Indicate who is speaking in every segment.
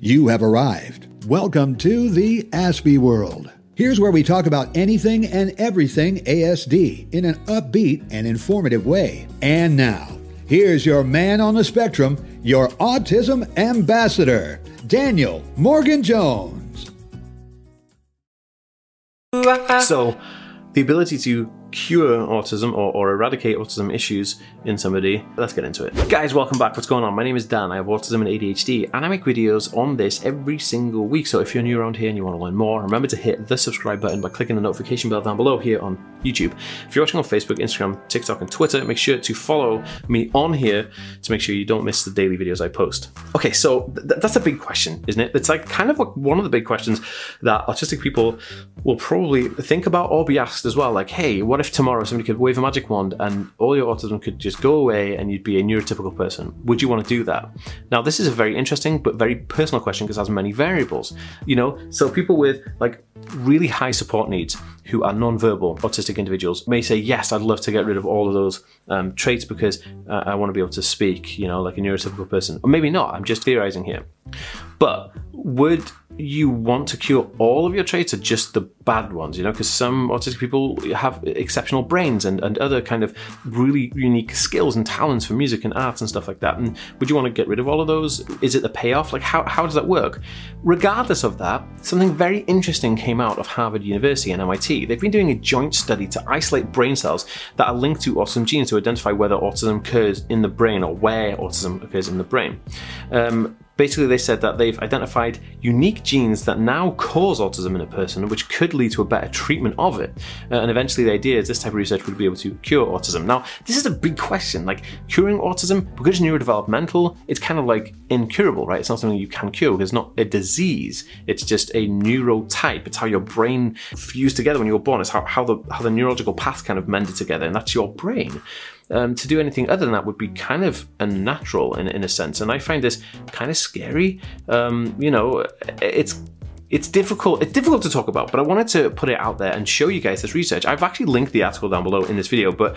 Speaker 1: You have arrived. Welcome to the Aspie World. Here's where we talk about anything and everything ASD in an upbeat and informative way. And now, here's your man on the spectrum, your autism ambassador, Daniel Morgan Jones.
Speaker 2: So, the ability to cure autism or, or eradicate autism issues in somebody. Let's get into it. Guys, welcome back. What's going on? My name is Dan. I have autism and ADHD, and I make videos on this every single week. So if you're new around here and you want to learn more, remember to hit the subscribe button by clicking the notification bell down below here on YouTube. If you're watching on Facebook, Instagram, TikTok, and Twitter, make sure to follow me on here to make sure you don't miss the daily videos I post. Okay, so th- that's a big question, isn't it? It's like kind of like one of the big questions that autistic people will probably think about or be asked as well. Like, hey, what if tomorrow somebody could wave a magic wand and all your autism could just go away and you'd be a neurotypical person? Would you want to do that? Now, this is a very interesting but very personal question because it has many variables. You know, so people with like really high support needs who are non-verbal autistic individuals may say, yes, I'd love to get rid of all of those um, traits because uh, I want to be able to speak, you know, like a neurotypical person. Or maybe not, I'm just theorizing here. But would you want to cure all of your traits or just the bad ones? You know, because some autistic people have exceptional brains and, and other kind of really unique skills and talents for music and arts and stuff like that. And would you want to get rid of all of those? Is it the payoff? Like, how, how does that work? Regardless of that, something very interesting came out of Harvard University and MIT. They've been doing a joint study to isolate brain cells that are linked to autism genes to identify whether autism occurs in the brain or where autism occurs in the brain. Um, basically they said that they've identified unique genes that now cause autism in a person which could lead to a better treatment of it. Uh, and eventually the idea is this type of research would be able to cure autism. Now this is a big question. Like curing autism because it's neurodevelopmental it's kind of like incurable right? It's not something you can cure. It's not a disease. It's just a neurotype. It's how your brain fused together when you were born. It's how, how the how the neurological path kind of mended together and that's your brain um, to do anything other than that would be kind of unnatural in, in a sense. And I find this kind of scary. Um, you know, it's it's difficult it's difficult to talk about but i wanted to put it out there and show you guys this research i've actually linked the article down below in this video but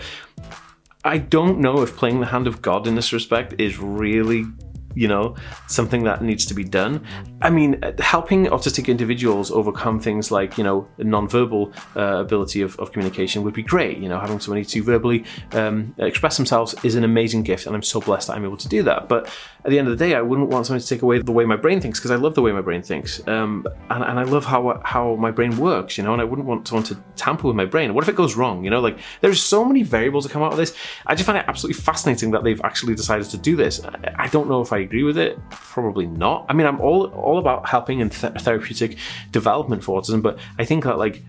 Speaker 2: i don't know if playing the hand of god in this respect is really you know, something that needs to be done. I mean, helping autistic individuals overcome things like, you know, non-verbal uh, ability of, of, communication would be great. You know, having somebody to verbally um, express themselves is an amazing gift, and I'm so blessed that I'm able to do that. But at the end of the day, I wouldn't want somebody to take away the way my brain thinks because I love the way my brain thinks, um, and, and I love how how my brain works. You know, and I wouldn't want someone to tamper with my brain. What if it goes wrong? You know, like there's so many variables that come out of this. I just find it absolutely fascinating that they've actually decided to do this. I, I don't know if I agree with it. Probably not. I mean, I'm all all about helping and th- therapeutic development for autism, but I think that like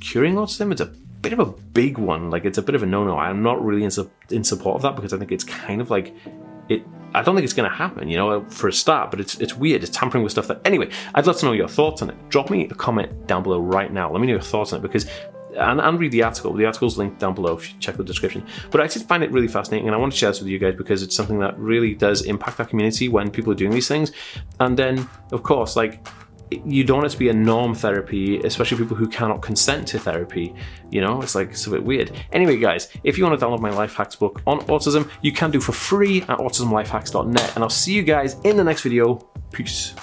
Speaker 2: curing autism is a bit of a big one. Like it's a bit of a no-no. I'm not really in, su- in support of that because I think it's kind of like it. I don't think it's going to happen, you know, for a start. But it's it's weird. It's tampering with stuff that. Anyway, I'd love to know your thoughts on it. Drop me a comment down below right now. Let me know your thoughts on it because and, and read the article. The article's linked down below check the description. But I just find it really fascinating and I want to share this with you guys because it's something that really does impact our community when people are doing these things. And then, of course, like you don't want it to be a norm therapy, especially people who cannot consent to therapy. You know, it's like it's a bit weird. Anyway, guys, if you want to download my life hacks book on autism, you can do for free at autismlifehacks.net. And I'll see you guys in the next video. Peace.